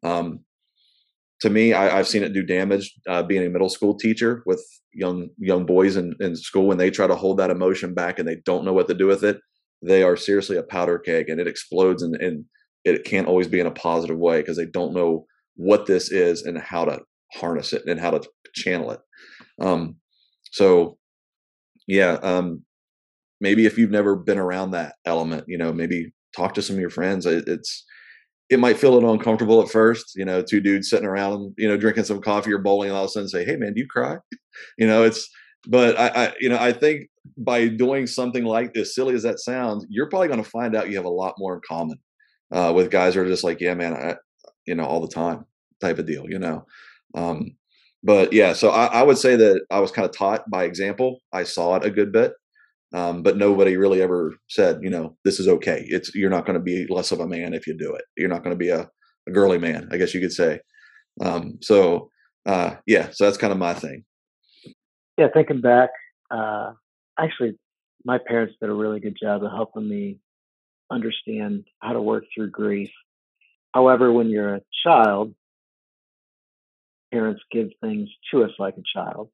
um, to me, I, have seen it do damage. Uh, being a middle school teacher with young young boys in, in school, when they try to hold that emotion back and they don't know what to do with it, they are seriously a powder keg, and it explodes, and, and it can't always be in a positive way because they don't know what this is and how to harness it and how to channel it. Um, so, yeah, um, maybe if you've never been around that element, you know, maybe talk to some of your friends. It, it's it might feel a little uncomfortable at first, you know, two dudes sitting around, you know, drinking some coffee or bowling, and all of a sudden say, "Hey, man, do you cry?" you know, it's. But I, I, you know, I think by doing something like this, silly as that sounds, you're probably going to find out you have a lot more in common uh, with guys who are just like, "Yeah, man, I, you know, all the time," type of deal, you know. Um, but yeah, so I, I would say that I was kind of taught by example. I saw it a good bit, um, but nobody really ever said, you know, this is okay. It's you're not going to be less of a man if you do it. You're not going to be a, a, girly man, I guess you could say. Um, so uh, yeah, so that's kind of my thing. Yeah, thinking back, uh, actually, my parents did a really good job of helping me understand how to work through grief. However, when you're a child, parents give things to us like a child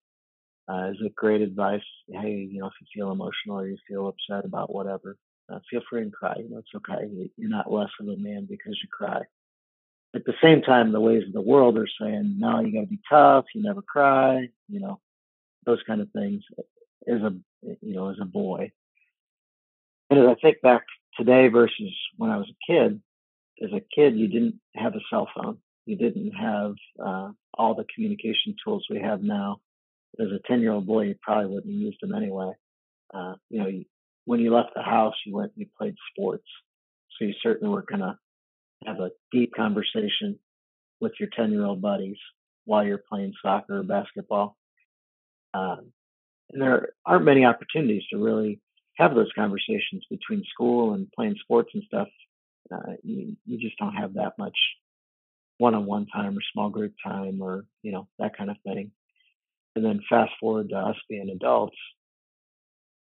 uh, is it great advice. Hey, you know, if you feel emotional or you feel upset about whatever, uh, feel free and cry. You know, it's okay. You're not less of a man because you cry. at the same time, the ways of the world are saying, no, you got to be tough. You never cry. You know, those kind of things. As a you know, as a boy, and as I think back today versus when I was a kid, as a kid, you didn't have a cell phone. You didn't have uh, all the communication tools we have now. As a 10 year old boy, you probably wouldn't have used them anyway. Uh, you know, you, when you left the house, you went and you played sports. So you certainly were going to have a deep conversation with your 10 year old buddies while you're playing soccer or basketball. Um, and there aren't many opportunities to really have those conversations between school and playing sports and stuff. Uh, you, you just don't have that much one-on-one time or small group time or you know that kind of thing. And then fast forward to us being adults,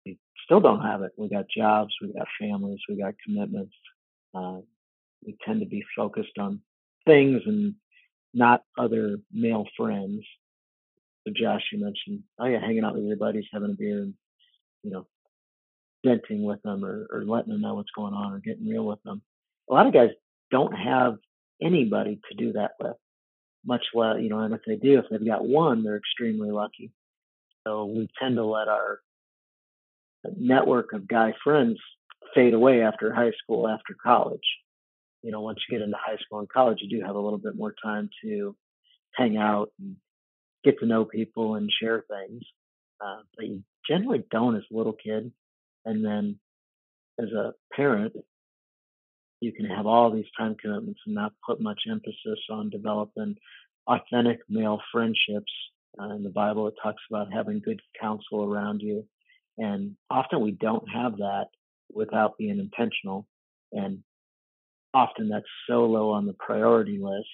we still don't have it. We got jobs, we got families, we got commitments. Uh, we tend to be focused on things and not other male friends. So Josh, you mentioned, oh yeah, hanging out with your buddies, having a beer, and you know, venting with them or, or letting them know what's going on or getting real with them. A lot of guys don't have anybody to do that with, much less, you know, and if they do, if they've got one, they're extremely lucky. So we tend to let our network of guy friends fade away after high school, after college. You know, once you get into high school and college, you do have a little bit more time to hang out and get to know people and share things. Uh, but you generally don't as a little kid. And then as a parent, you can have all these time commitments and not put much emphasis on developing authentic male friendships. Uh, in the Bible, it talks about having good counsel around you. And often we don't have that without being intentional. And often that's so low on the priority list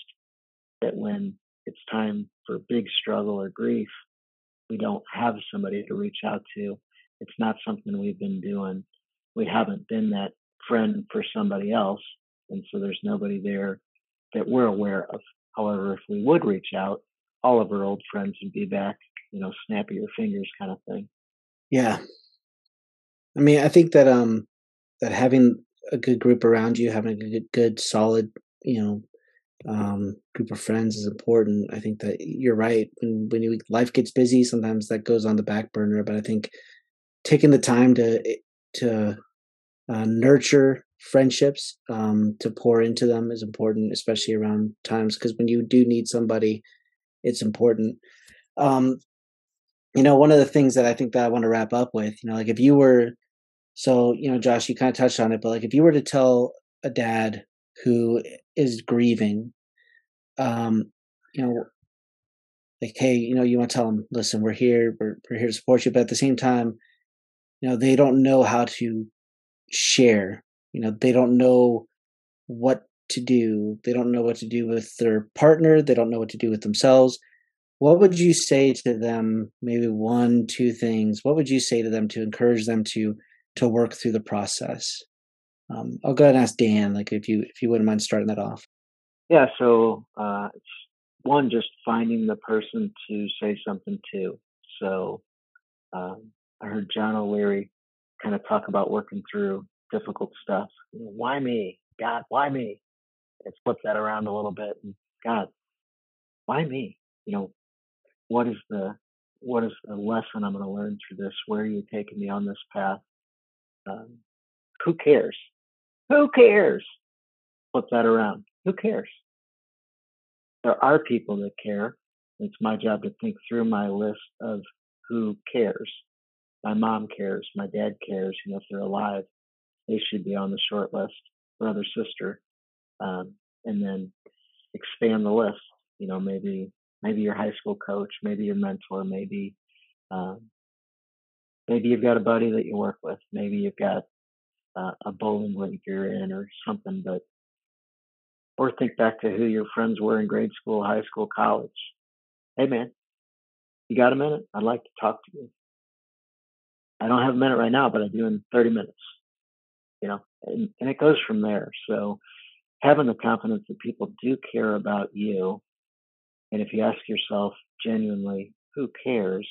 that when it's time for big struggle or grief, we don't have somebody to reach out to. It's not something we've been doing. We haven't been that friend for somebody else. And so there's nobody there that we're aware of. However, if we would reach out, all of our old friends would be back, you know, snap your fingers kind of thing. Yeah. I mean, I think that um that having a good group around you, having a good, good solid, you know, um, group of friends is important. I think that you're right. When when you, life gets busy, sometimes that goes on the back burner. But I think taking the time to to uh, nurture friendships, um, to pour into them is important, especially around times because when you do need somebody, it's important. Um, you know, one of the things that I think that I want to wrap up with, you know, like if you were, so you know, Josh, you kind of touched on it, but like if you were to tell a dad who is grieving, um, you know, like, hey, you know, you want to tell them, listen, we're here, we're, we're here to support you, but at the same time, you know, they don't know how to share. You know, they don't know what to do. They don't know what to do with their partner. They don't know what to do with themselves. What would you say to them? Maybe one, two things. What would you say to them to encourage them to to work through the process? Um, I'll go ahead and ask Dan, like if you if you wouldn't mind starting that off. Yeah. So uh, one, just finding the person to say something to. So um, I heard John O'Leary kind of talk about working through difficult stuff. Why me? God, why me? And flip that around a little bit. And God, why me? You know, what is the what is the lesson I'm going to learn through this? Where are you taking me on this path? Um, who cares? Who cares? Flip that around. Who cares? There are people that care. It's my job to think through my list of who cares. My mom cares. My dad cares. You know, if they're alive, they should be on the short list. Brother, sister, um, and then expand the list. You know, maybe maybe your high school coach, maybe your mentor, maybe um, maybe you've got a buddy that you work with, maybe you've got uh, a bowling league you're in or something, but or think back to who your friends were in grade school, high school, college. Hey man, you got a minute? I'd like to talk to you. I don't have a minute right now, but I do in 30 minutes. You know, and, and it goes from there. So having the confidence that people do care about you, and if you ask yourself genuinely, who cares?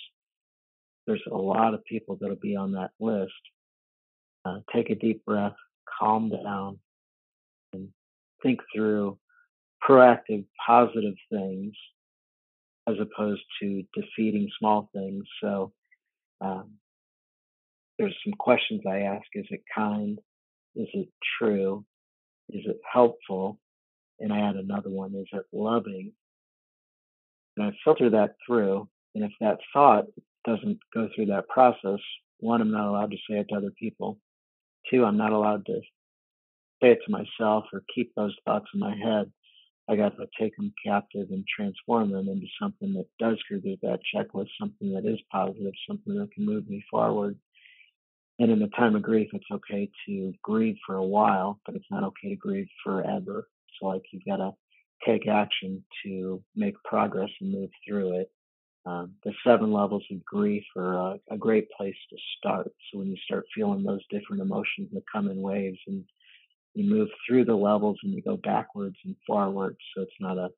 There's a lot of people that'll be on that list uh, take a deep breath, calm down, and think through proactive, positive things as opposed to defeating small things. So um, there's some questions I ask. Is it kind? Is it true? Is it helpful? And I add another one. Is it loving? And I filter that through. And if that thought doesn't go through that process, one, I'm not allowed to say it to other people. Two, I'm not allowed to say it to myself or keep those thoughts in my head. I got to take them captive and transform them into something that does go through that checklist, something that is positive, something that can move me forward. And in the time of grief, it's okay to grieve for a while, but it's not okay to grieve forever. So, like, you've got to take action to make progress and move through it. Um, the seven levels of grief are a, a, great place to start. So, when you start feeling those different emotions that come in waves and you move through the levels and you go backwards and forwards. So, it's not a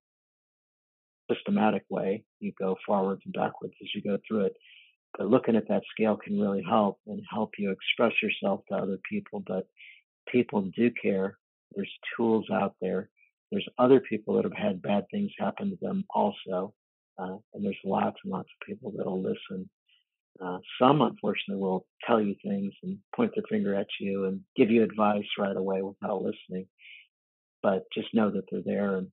systematic way. You go forwards and backwards as you go through it. But looking at that scale can really help and help you express yourself to other people. But people do care. There's tools out there. There's other people that have had bad things happen to them also. Uh, and there's lots and lots of people that'll listen. Uh, some, unfortunately, will tell you things and point their finger at you and give you advice right away without listening. But just know that they're there and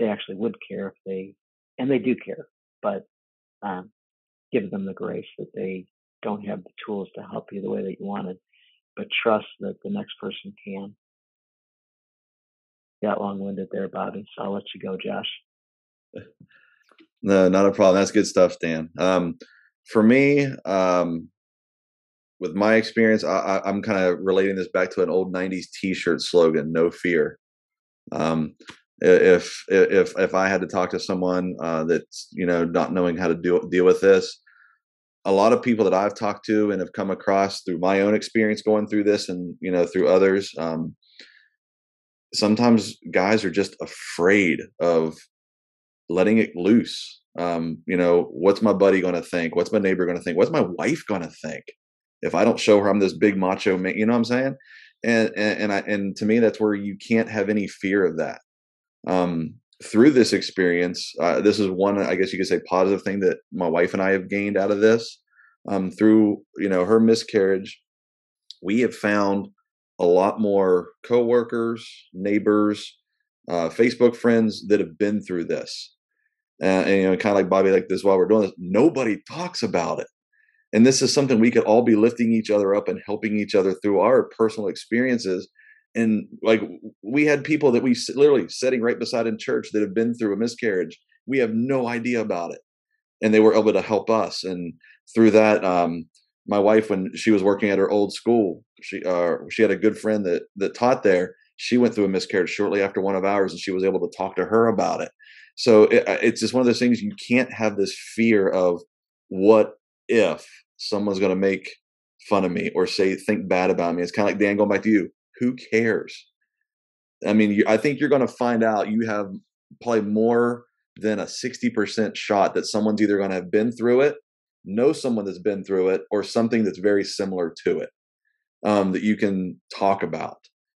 they actually would care if they, and they do care. But um, give them the grace that they don't have the tools to help you the way that you wanted, but trust that the next person can. Got long winded there, Bobby. So I'll let you go, Josh. No, not a problem. That's good stuff, Dan. Um, for me, um, with my experience, I, am kind of relating this back to an old '90s T-shirt slogan: "No fear." Um, if if if I had to talk to someone uh, that's you know not knowing how to deal deal with this, a lot of people that I've talked to and have come across through my own experience going through this and you know through others um, sometimes guys are just afraid of letting it loose. Um, you know what's my buddy going to think? What's my neighbor going to think? What's my wife going to think if I don't show her I'm this big macho man you know what I'm saying? And and, and I and to me that's where you can't have any fear of that. Um, through this experience, uh, this is one, I guess you could say, positive thing that my wife and I have gained out of this. Um, through you know her miscarriage, we have found a lot more coworkers, neighbors, uh, Facebook friends that have been through this. Uh, and you know, kind of like Bobby, like this while we're doing this, nobody talks about it. And this is something we could all be lifting each other up and helping each other through our personal experiences and like we had people that we literally sitting right beside in church that have been through a miscarriage we have no idea about it and they were able to help us and through that um, my wife when she was working at her old school she uh, she had a good friend that that taught there she went through a miscarriage shortly after one of ours and she was able to talk to her about it. So it, uh, it's just one of those things you can't have this fear of what if someone's going to make fun of me or say think bad about me. It's kind of like dan going back to you who cares? I mean, you, I think you're going to find out you have probably more than a 60% shot that someone's either going to have been through it, know someone that's been through it, or something that's very similar to it um, that you can talk about.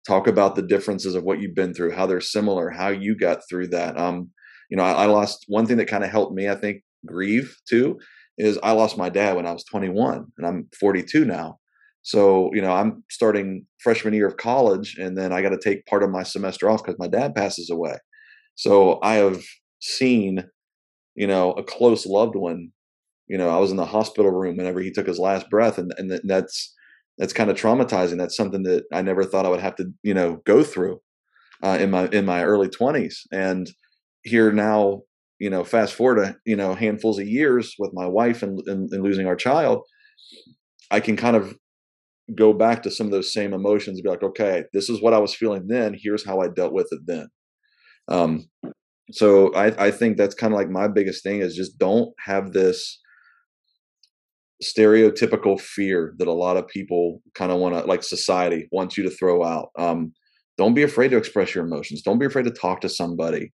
Talk about the differences of what you've been through, how they're similar, how you got through that. Um, you know, I, I lost one thing that kind of helped me, I think, grieve too, is I lost my dad when I was 21 and I'm 42 now. So, you know, I'm starting freshman year of college and then I got to take part of my semester off because my dad passes away. So I have seen, you know, a close loved one. You know, I was in the hospital room whenever he took his last breath, and and that's that's kind of traumatizing. That's something that I never thought I would have to, you know, go through uh, in my in my early twenties. And here now, you know, fast forward to you know handfuls of years with my wife and, and, and losing our child, I can kind of go back to some of those same emotions be like okay this is what i was feeling then here's how i dealt with it then. Um, so I, I think that's kind of like my biggest thing is just don't have this stereotypical fear that a lot of people kind of want to like society wants you to throw out. Um, don't be afraid to express your emotions. Don't be afraid to talk to somebody.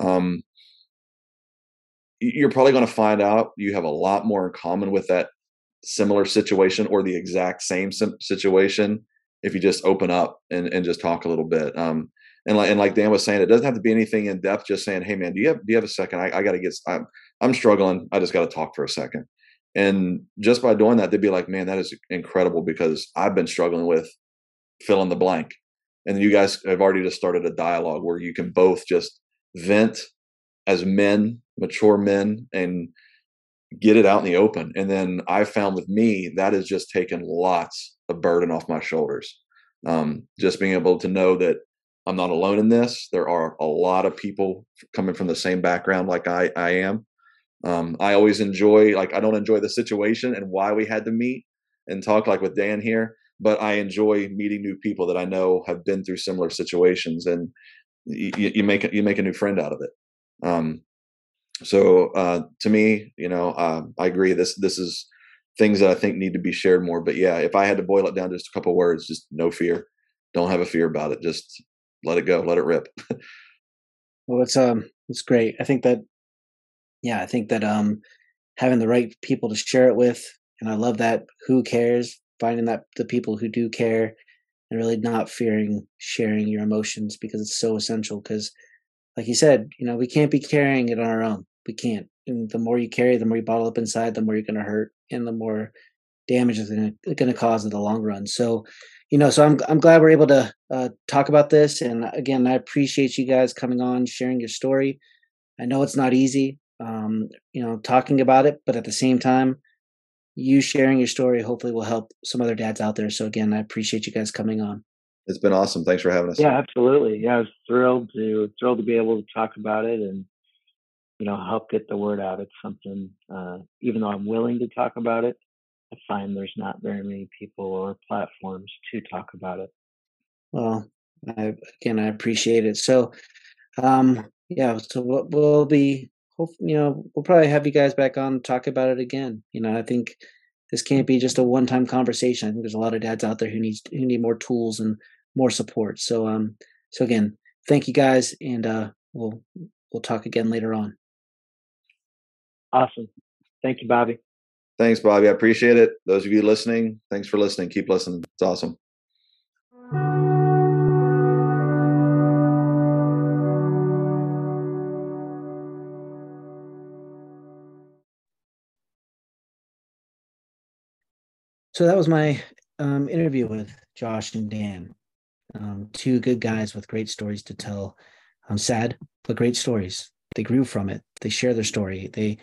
Um, you're probably going to find out you have a lot more in common with that similar situation or the exact same situation if you just open up and, and just talk a little bit. Um, and like and like Dan was saying, it doesn't have to be anything in depth. Just saying, hey man, do you have do you have a second? I, I got to get. I'm I'm struggling. I just got to talk for a second. And just by doing that, they'd be like, man, that is incredible because I've been struggling with fill in the blank. And you guys have already just started a dialogue where you can both just vent as men, mature men, and get it out in the open. And then I found with me, that has just taken lots of burden off my shoulders. Um, just being able to know that I'm not alone in this. There are a lot of people coming from the same background like I, I am. Um, I always enjoy, like, I don't enjoy the situation and why we had to meet and talk, like with Dan here, but I enjoy meeting new people that I know have been through similar situations, and you, you make you make a new friend out of it. Um, so uh, to me, you know, uh, I agree. This this is things that I think need to be shared more. But yeah, if I had to boil it down to just a couple words, just no fear. Don't have a fear about it. Just let it go. Let it rip. well, it's um, it's great. I think that, yeah, I think that um, having the right people to share it with, and I love that. Who cares? Finding that the people who do care, and really not fearing sharing your emotions because it's so essential. Because, like you said, you know, we can't be carrying it on our own we can't. And the more you carry, the more you bottle up inside, the more you're going to hurt, and the more damage it's going to cause in the long run. So, you know, so I'm I'm glad we're able to uh, talk about this. And again, I appreciate you guys coming on, sharing your story. I know it's not easy, um, you know, talking about it, but at the same time, you sharing your story hopefully will help some other dads out there. So again, I appreciate you guys coming on. It's been awesome. Thanks for having us. Yeah, absolutely. Yeah, I was thrilled to thrilled to be able to talk about it and you know, help get the word out. It's something, uh, even though I'm willing to talk about it, I find there's not very many people or platforms to talk about it. Well, I, again, I appreciate it. So, um, yeah, so we'll, we'll be, you know, we'll probably have you guys back on talk about it again. You know, I think this can't be just a one-time conversation. I think there's a lot of dads out there who needs who need more tools and more support. So, um, so again, thank you guys, and uh, we'll we'll talk again later on. Awesome. Thank you, Bobby. Thanks, Bobby. I appreciate it. Those of you listening, thanks for listening. Keep listening. It's awesome. So that was my um, interview with Josh and Dan. Um, two good guys with great stories to tell. I'm sad, but great stories. They grew from it. They share their story. They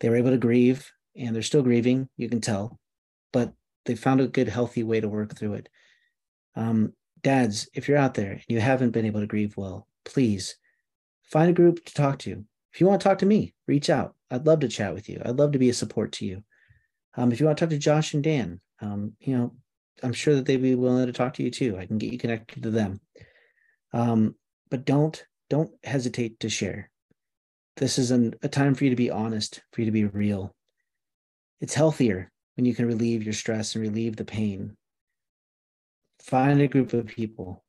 they were able to grieve and they're still grieving, you can tell, but they found a good, healthy way to work through it. Um, dads, if you're out there and you haven't been able to grieve well, please find a group to talk to. If you want to talk to me, reach out. I'd love to chat with you. I'd love to be a support to you. Um, if you want to talk to Josh and Dan, um, you know, I'm sure that they'd be willing to talk to you too. I can get you connected to them. Um, but don't don't hesitate to share. This is an, a time for you to be honest, for you to be real. It's healthier when you can relieve your stress and relieve the pain. Find a group of people,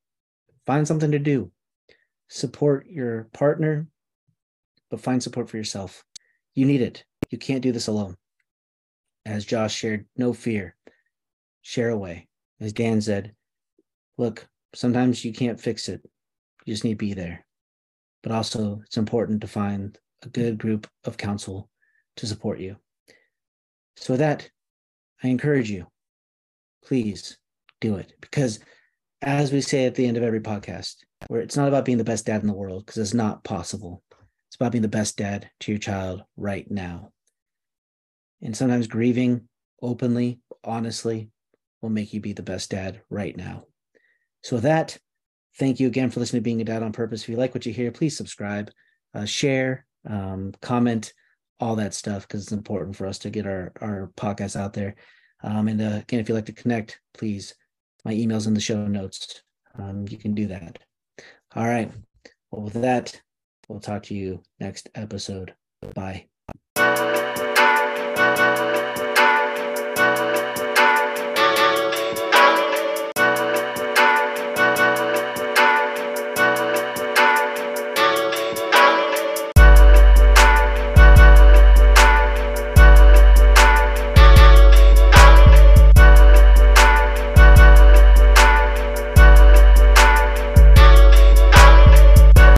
find something to do. Support your partner, but find support for yourself. You need it. You can't do this alone. As Josh shared, no fear. Share away. As Dan said, look, sometimes you can't fix it. You just need to be there but also it's important to find a good group of counsel to support you. So, with that, I encourage you, please do it because, as we say at the end of every podcast, where it's not about being the best dad in the world because it's not possible. It's about being the best dad to your child right now. And sometimes grieving openly, honestly, will make you be the best dad right now. So, with that, Thank you again for listening to Being a Dad on Purpose. If you like what you hear, please subscribe, uh, share, um, comment, all that stuff, because it's important for us to get our, our podcast out there. Um, and uh, again, if you'd like to connect, please, my email's in the show notes. Um, you can do that. All right. Well, with that, we'll talk to you next episode. Bye.